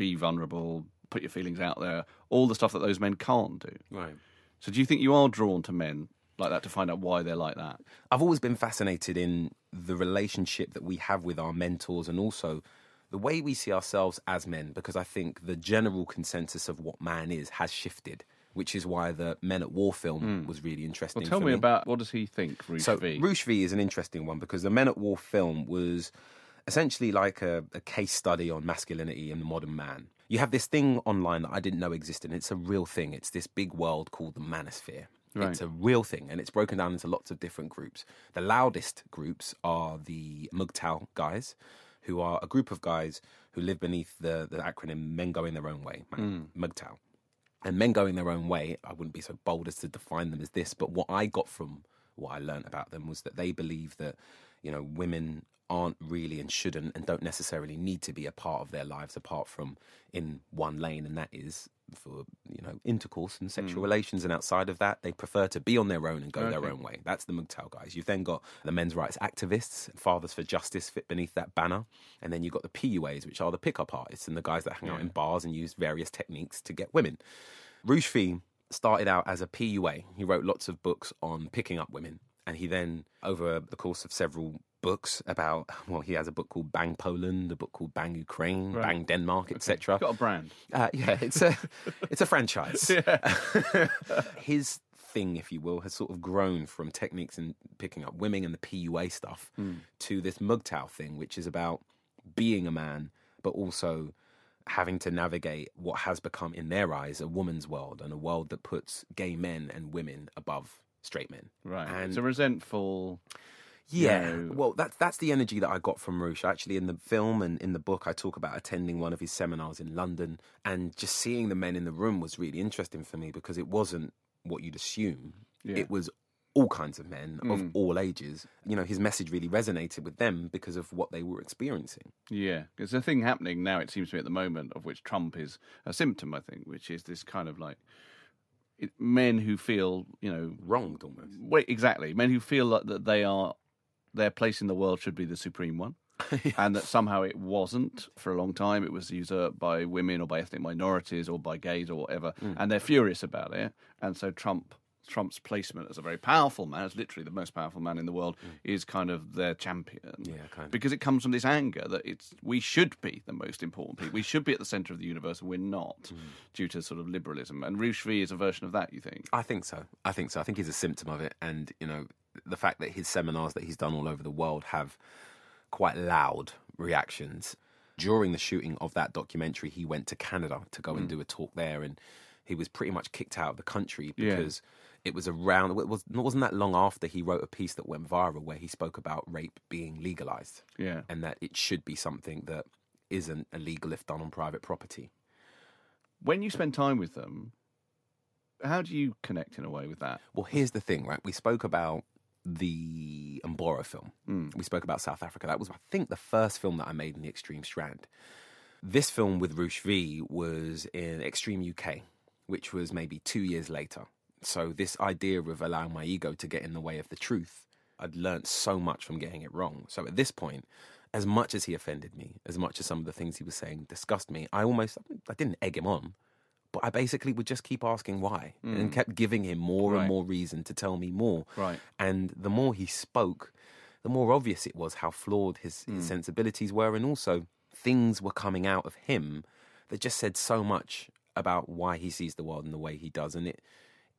be vulnerable, put your feelings out there, all the stuff that those men can't do. Right. So do you think you are drawn to men like that to find out why they're like that? I've always been fascinated in the relationship that we have with our mentors and also the way we see ourselves as men, because I think the general consensus of what man is has shifted, which is why the Men at War film hmm. was really interesting. Well, tell for me about what does he think, Roosh so V? Roosh V is an interesting one because the Men at War film was essentially like a, a case study on masculinity and the modern man. You have this thing online that I didn't know existed. and It's a real thing. It's this big world called the manosphere. Right. It's a real thing, and it's broken down into lots of different groups. The loudest groups are the MGTOW guys, who are a group of guys who live beneath the, the acronym Men Going Their Own Way, MGTOW. Hmm. And men going their own way, I wouldn't be so bold as to define them as this, but what I got from what I learned about them was that they believe that, you know, women aren't really and shouldn't and don't necessarily need to be a part of their lives apart from in one lane, and that is for, you know, intercourse and sexual hmm. relations. And outside of that, they prefer to be on their own and go their own way. That's the MGTOW guys. You've then got the men's rights activists, Fathers for Justice fit beneath that banner. And then you've got the PUAs, which are the pickup artists and the guys that hang out in bars and use various techniques to get women. V started out as a PUA. He wrote lots of books on picking up women. And he then, over the course of several books about, (laughs) well, he has a book called Bang Poland, a book called Bang Ukraine, Right. Bang Denmark, etc. Got a brand. Uh, yeah, it's a (laughs) it's a franchise. (laughs) His thing, if you will, has sort of grown from techniques in picking up women and the PUA stuff to this MGTOW thing, which is about being a man, but also having to navigate what has become, in their eyes, a woman's world and a world that puts gay men and women above straight men. Right. And it's a resentful. yeah, well, that's that's the energy that I got from Roosh. Actually, in the film and in the book, I talk about attending one of his seminars in London, and just seeing the men in the room was really interesting for me because it wasn't what you'd assume. Yeah. It was all kinds of men of mm. all ages. You know, his message really resonated with them because of what they were experiencing. Yeah, there's a thing happening now. It seems to me at the moment of which Trump is a symptom. I think, which is this kind of like men who feel, you know, Wronged almost. wait, exactly, men who feel like that they are their place in the world should be the supreme one. (laughs) And that somehow it wasn't for a long time. It was usurped by women or by ethnic minorities or by gays or whatever, hmm. and they're furious about it. And so Trump, Trump's placement as a very powerful man, as literally the most powerful man in the world, mm. is kind of their champion. Yeah, kind of. Because it comes from this anger that it's we should be the most important people. We should be at the centre of the universe, and we're not, mm. due to sort of liberalism. And Roosh V is a version of that. You think? I think so. I think so. I think he's a symptom of it. And, you know, the fact that his seminars that he's done all over the world have quite loud reactions. During the shooting of that documentary, he went to Canada to go and mm. do a talk there. And he was pretty much kicked out of the country Yeah. It was around, it, was, it wasn't that long after he wrote a piece that went viral where he spoke about rape being legalized Yeah. and that it should be something that isn't illegal if done on private property. When you spend time with them, how do you connect in a way with that? Well, here's the thing, right? We spoke about the Mboro film. Hmm. We spoke about South Africa. That was, I think, the first film that I made in the Extreme Strand. This film with Roosh V was in Extreme UK, which was maybe two years later. So, this idea of allowing my ego to get in the way of the truth, I'd learnt so much from getting it wrong. So, at this point, as much as he offended me, as much as some of the things he was saying disgust me, I almost, I didn't egg him on. But I basically would just keep asking why and mm. kept giving him more Right. and more reason to tell me more. Right. And the more he spoke, the more obvious it was how flawed his, his mm. sensibilities were. And also, things were coming out of him that just said so much about why he sees the world in the way he does. And it,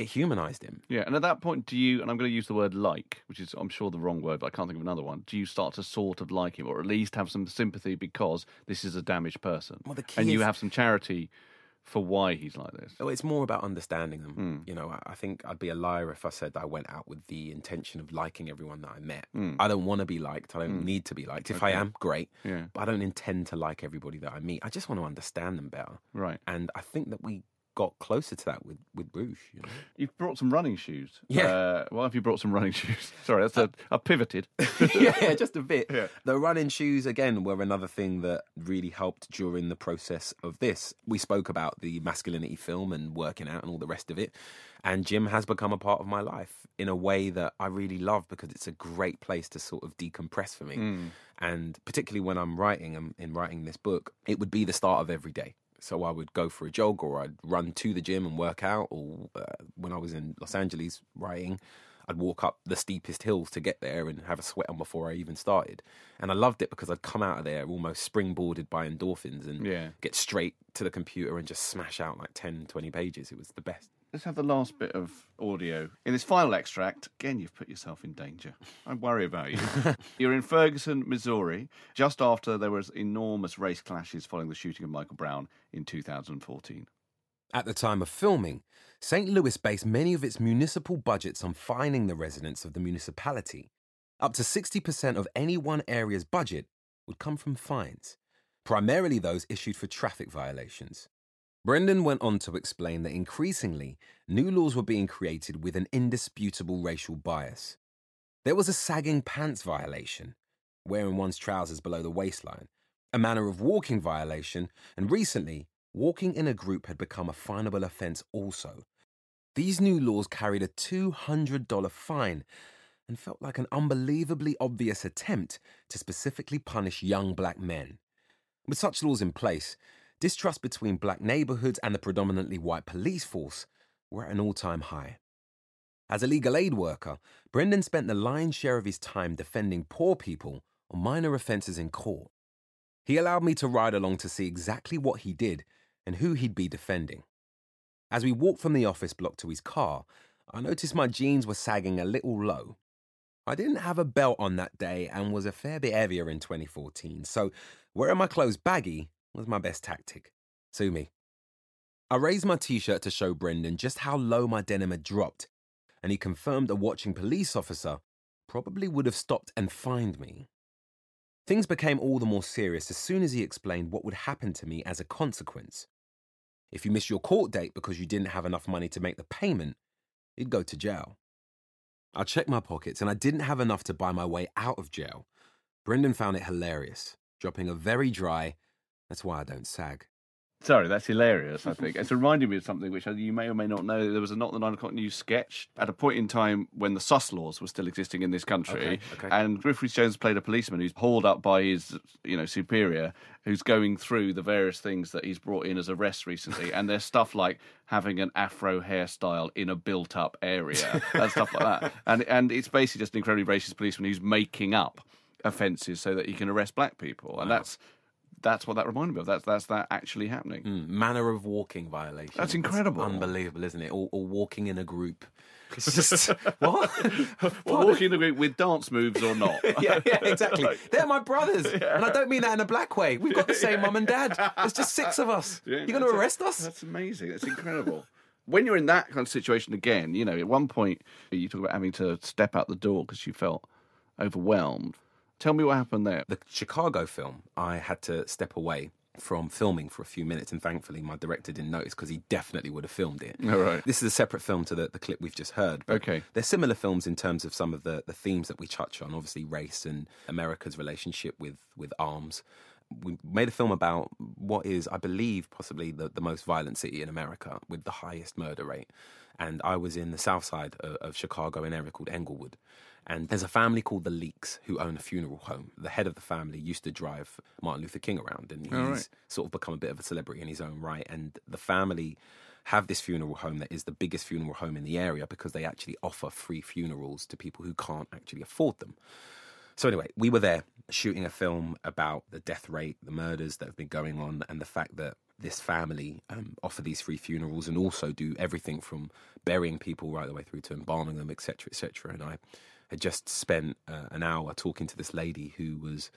it humanized him. Yeah, and at that point, do you? And I'm going to use the word like, which is I'm sure the wrong word, but I can't think of another one. Do you start to sort of like him, or at least have some sympathy because this is a damaged person, Well, the key and you have some charity for why he's like this? Oh, It's more about understanding them. Hmm. You know, I- I think I'd be a liar if I said I went out with the intention of liking everyone that I met. Hmm. I don't want to be liked. I don't need to be liked. If I am, great. Yeah. But I don't intend to like everybody that I meet. I just want to understand them better. Right. And I think that we got closer to that with, with Roosh. You know? You've brought some running shoes. Yeah. Uh, why have you brought some running (laughs) shoes? Sorry, that's a, I pivoted. (laughs) yeah, just a bit. Yeah. The running shoes again were another thing that really helped during the process of this. We spoke about the masculinity film and working out and all the rest of it. And gym has become a part of my life in a way that I really love because it's a great place to sort of decompress for me. And particularly when I'm writing, um, in writing this book, it would be the start of every day. So I would go for a jog or I'd run to the gym and work out. Or uh, when I was in Los Angeles writing, I'd walk up the steepest hills to get there and have a sweat on before I even started. And I loved it because I'd come out of there almost springboarded by endorphins and Yeah. get straight to the computer and just smash out like 10, 20 pages. It was the best. Let's have the last bit of audio. In this final extract, again, you've put yourself in danger. I worry about you. (laughs) You're in Ferguson, Missouri, just after there was enormous race clashes following the shooting of Michael Brown in 2014. At the time of filming, St. Louis based many of its municipal budgets on fining the residents of the municipality. Up to 60% of any one area's budget would come from fines, primarily those issued for traffic violations. Brendan went on to explain that increasingly, new laws were being created with an indisputable racial bias. There was a sagging pants violation, wearing one's trousers below the waistline, a manner of walking violation, and recently, walking in a group had become a finable offence also. These new laws carried a $200 fine and felt like an unbelievably obvious attempt to specifically punish young black men. With such laws in place, distrust between black neighborhoods and the predominantly white police force were at an all time high. As a legal aid worker, Brendan spent the lion's share of his time defending poor people on minor offences in court. He allowed me to ride along to see exactly what he did and who he'd be defending. As we walked from the office block to his car, I noticed my jeans were sagging a little low. I didn't have a belt on that day and was a fair bit heavier in 2014, so wearing my clothes baggy was my best tactic. Sue me. I raised my t shirt to show Brendan just how low my denim had dropped, and he confirmed a watching police officer probably would have stopped and fined me. Things became all the more serious as soon as he explained what would happen to me as a consequence. If you missed your court date because you didn't have enough money to make the payment, you'd go to jail. I checked my pockets and I didn't have enough to buy my way out of jail. Brendan found it hilarious, dropping a very dry, that's why I don't sag. Sorry, that's hilarious, I think. it's reminding me of something which you may or may not know. There was a Not the Nine O'Clock News sketch at a point in time when the sus laws were still existing in this country. Okay, okay. And Griff Rhys Jones played a policeman who's hauled up by his, you know, superior, who's going through the various things that he's brought in as arrests recently. and there's stuff like having an afro hairstyle in a built up area and stuff like that. And, and it's basically just an incredibly racist policeman who's making up offences so that he can arrest black people. And that's. That's what that reminded me of. That's that's that actually happening. Mm, manner of walking violation. That's incredible. unbelievable, isn't it? Or, or walking in a group. (laughs) It's just what? Well, walking in a group with dance moves or not. (laughs) yeah, yeah, exactly. (laughs) They're my brothers, and I don't mean that in a black way. We've got the same mum and dad. There's just six of us. Yeah, You're going to arrest us? That's amazing. That's incredible. when you're in that kind of situation again, you know, at one point you talk about having to step out the door because you felt overwhelmed. Tell me what happened there. The Chicago film, I had to step away from filming for a few minutes, and thankfully my director didn't notice because he definitely would have filmed it. All right. This is a separate film to the, the clip we've just heard. Okay. They're similar films in terms of some of the, the themes that we touch on, obviously race and America's relationship with, with arms. We made a film about what is, I believe, possibly the, the most violent city in America with the highest murder rate. And I was in the south side of, of Chicago, in an area called Englewood. And there's a family called the Leaks who own a funeral home. The head of the family used to drive Martin Luther King around, and he's All right. sort of become a bit of a celebrity in his own right. And the family have this funeral home that is the biggest funeral home in the area because they actually offer free funerals to people who can't actually afford them. So anyway, we were there shooting a film about the death rate, the murders that have been going on, and the fact that this family um, offer these free funerals and also do everything from burying people right the way through to embalming them, etc., etc. And I had just spent uh, an hour talking to this lady who was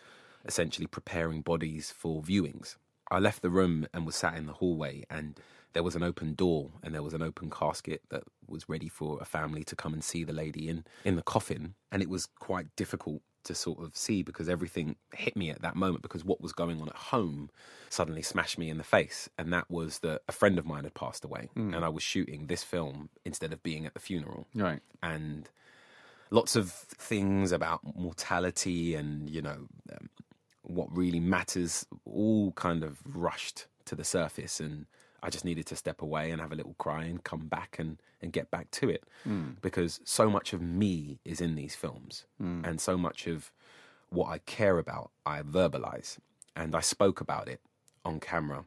essentially preparing bodies for viewings. I left the room and was sat in the hallway, and there was an open door and there was an open casket that was ready for a family to come and see the lady in in the coffin. And it was quite difficult to sort of see because everything hit me at that moment because what was going on at home suddenly smashed me in the face. And that was that a friend of mine had passed away, and I was shooting this film instead of being at the funeral Right. and lots of things about mortality and you know um, what really matters all kind of rushed to the surface and i just needed to step away and have a little cry and come back and, and get back to it because so much of me is in these films and so much of what I care about, I verbalize. And I spoke about it on camera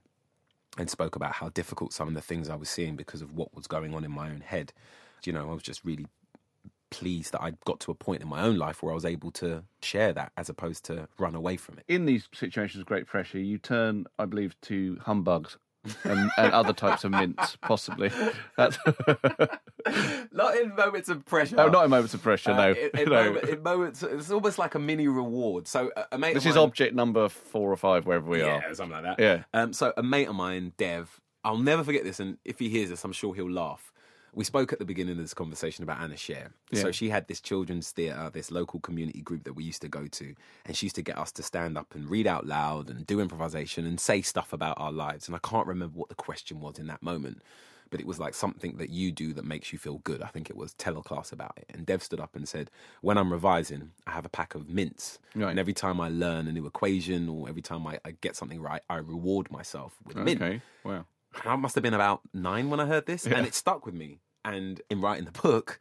and spoke about how difficult some of the things I was seeing because of what was going on in my own head. You know, I was just really pleased that I got to a point in my own life where I was able to share that as opposed to run away from it. In these situations of great pressure, you turn, I believe, to humbugs and, and other types of mints, possibly. That's (laughs) not in moments of pressure. No, not in moments of pressure. Uh, no, in, in, (laughs) no. moment- in moments, it's almost like a mini reward. So a, mate This is mine- object number four or five, wherever we yeah, are. Yeah, something like that. Yeah. Um, so a mate of mine, Dev, I'll never forget this, and if he hears this, I'm sure he'll laugh. We spoke at the beginning of this conversation about Anna Scher. Yeah. So she had this children's theatre, this local community group that we used to go to, and she used to get us to stand up and read out loud and do improvisation and say stuff about our lives. And I can't remember what the question was in that moment, but it was like something that you do that makes you feel good. I think it was tell a class about it. And Dev stood up and said, When I'm revising, I have a pack of mints. Right. And every time I learn a new equation or every time I, I get something right, I reward myself with mint. Okay, wow. I must have been about nine when I heard this, and it stuck with me. And in writing the book,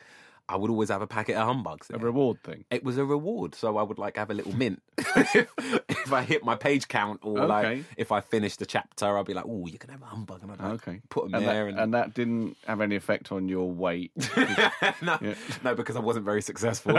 I would always have a packet of humbugs. A reward thing. It was a reward, so I would like have a little (laughs) mint if, (laughs) if I hit my page count, or Okay. like if I finished the chapter, I'd be like, "Oh, you can have a humbug," and I'd like, Okay. put them And there. that, and, and that didn't have any effect on your weight. (laughs) no, Yeah. no, because I wasn't very successful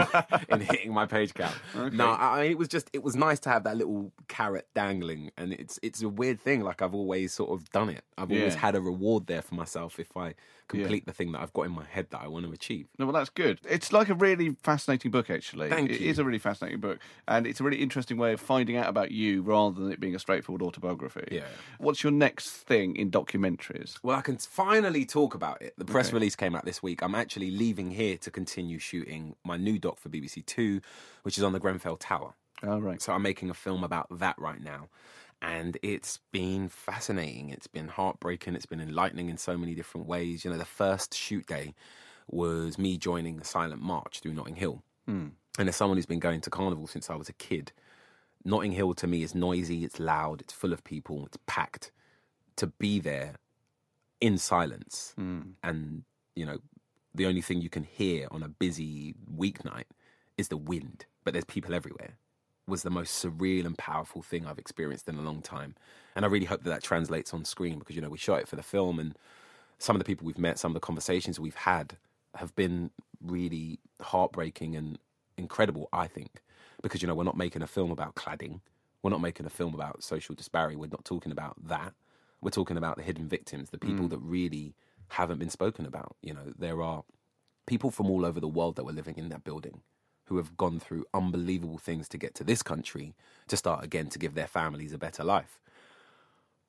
in hitting my page count. No, I, I- it was just it was nice to have that little carrot dangling, and it's it's a weird thing. Like I've always sort of done it. I've always had a reward there for myself if I complete the thing that I've got in my head that I want to achieve. No, well, that's good. It's like a really fascinating book, actually. Thank It you. is a really fascinating book, and it's a really interesting way of finding out about you rather than it being a straightforward autobiography. Yeah. What's your next thing in documentaries? Well, I can finally talk about it. The press release came out this week. I'm actually leaving here to continue shooting my new doc for BBC Two, which is on the Grenfell Tower. Oh, right. So I'm making a film about that right now. And it's been fascinating. It's been heartbreaking. It's been enlightening in so many different ways. You know, the first shoot day was me joining the silent march through Notting Hill. Hmm. And as someone who's been going to carnival since I was a kid, Notting Hill to me is noisy, it's loud, it's full of people, it's packed. To be there in silence hmm. and, you know, the only thing you can hear on a busy weeknight is the wind, but there's people everywhere was the most surreal and powerful thing I've experienced in a long time. And I really hope that that translates on screen because, you know, we shot it for the film and some of the people we've met, some of the conversations we've had have been really heartbreaking and incredible, I think. Because, you know, we're not making a film about cladding. We're not making a film about social disparity. We're not talking about that. We're talking about the hidden victims, the people mm. that really haven't been spoken about. You know, there are people from all over the world that were living in that building who have gone through unbelievable things to get to this country to start again to give their families a better life.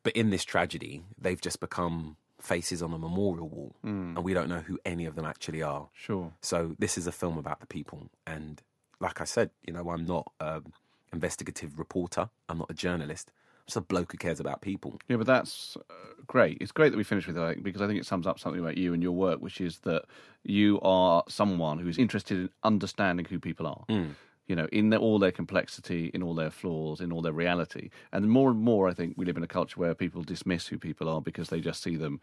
But in this tragedy, they've just become faces on a memorial wall, hmm. and we don't know who any of them actually are. Sure. So this is a film about the people, and like I said, you know, I'm not an investigative reporter. I'm not a journalist. Just a bloke who cares about people. Yeah, but that's uh, great. It's great that we finished with that because I think it sums up something about you and your work, which is that you are someone who's interested in understanding who people are. Hmm. You know, in their, all their complexity, in all their flaws, in all their reality. And more and more, I think we live in a culture where people dismiss who people are because they just see them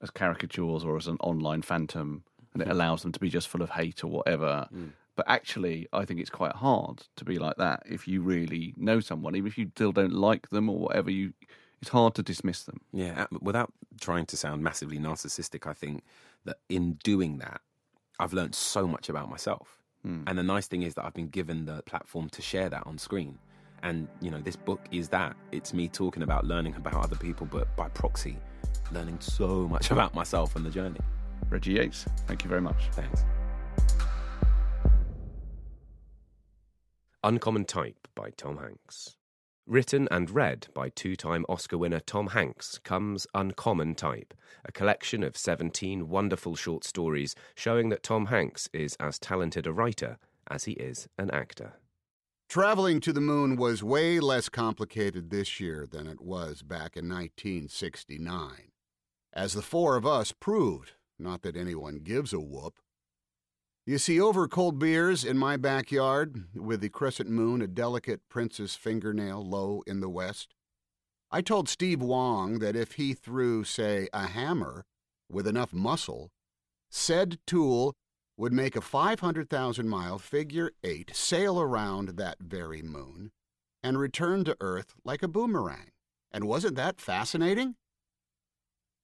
as caricatures or as an online phantom, and it hmm. allows them to be just full of hate or whatever. Hmm. But actually, I think it's quite hard to be like that if you really know someone, even if you still don't like them or whatever. You, it's hard to dismiss them. Yeah, uh, without trying to sound massively narcissistic, I think that in doing that, I've learned so much about myself. And the nice thing is that I've been given the platform to share that on screen. And, you know, this book is that. It's me talking about learning about other people, but by proxy, learning so much (laughs) about myself and the journey. Reggie Yates, thank you very much. Thanks. Uncommon Type by Tom Hanks. Written and read by two time Oscar winner Tom Hanks comes Uncommon Type, a collection of 17 wonderful short stories showing that Tom Hanks is as talented a writer as he is an actor. Traveling to the moon was way less complicated this year than it was back in 1969. As the four of us proved, not that anyone gives a whoop. You see, over cold beers in my backyard, with the crescent moon a delicate prince's fingernail low in the west, I told Steve Wong that if he threw, say, a hammer with enough muscle, said tool would make a 500,000 mile figure eight sail around that very moon and return to Earth like a boomerang. And wasn't that fascinating?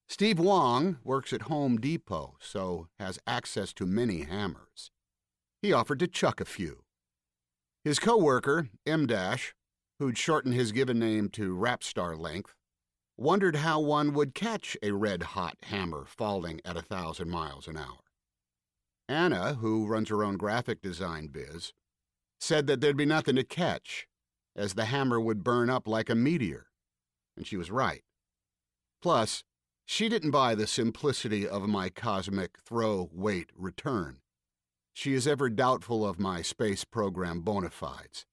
Steve Wong works at Home Depot, so has access to many hammers. He offered to chuck a few. His co-worker, M Dash, who'd shortened his given name to rap star length, wondered how one would catch a red-hot hammer falling at a thousand miles an hour. Anna, who runs her own graphic design biz, said that there'd be nothing to catch, as the hammer would burn up like a meteor. And she was right. Plus, she didn't buy the simplicity of my cosmic throw, wait, return. She is ever doubtful of my space program bona fides.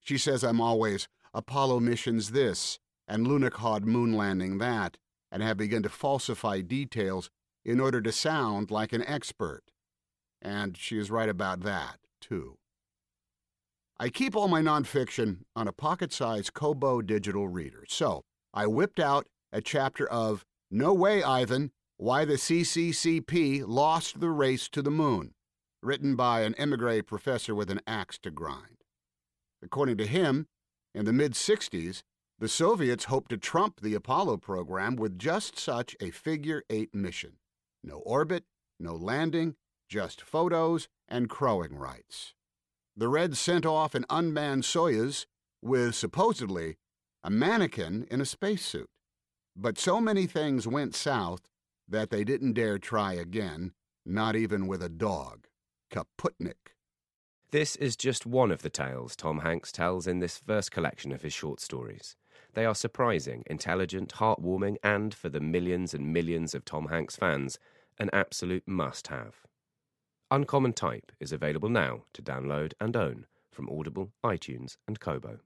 She says I'm always Apollo missions this and Lunokhod moon landing that, and have begun to falsify details in order to sound like an expert. And she is right about that, too. I keep all my nonfiction on a pocket sized Kobo digital reader, so I whipped out a chapter of No Way, Ivan Why the CCCP Lost the Race to the Moon, written by an emigre professor with an axe to grind. According to him, in the mid 60s, the Soviets hoped to trump the Apollo program with just such a figure eight mission no orbit, no landing, just photos and crowing rights. The Reds sent off an unmanned Soyuz with supposedly a mannequin in a spacesuit. But so many things went south that they didn't dare try again, not even with a dog. Kaputnik. This is just one of the tales Tom Hanks tells in this first collection of his short stories. They are surprising, intelligent, heartwarming, and, for the millions and millions of Tom Hanks fans, an absolute must have. Uncommon Type is available now to download and own from Audible, iTunes, and Kobo.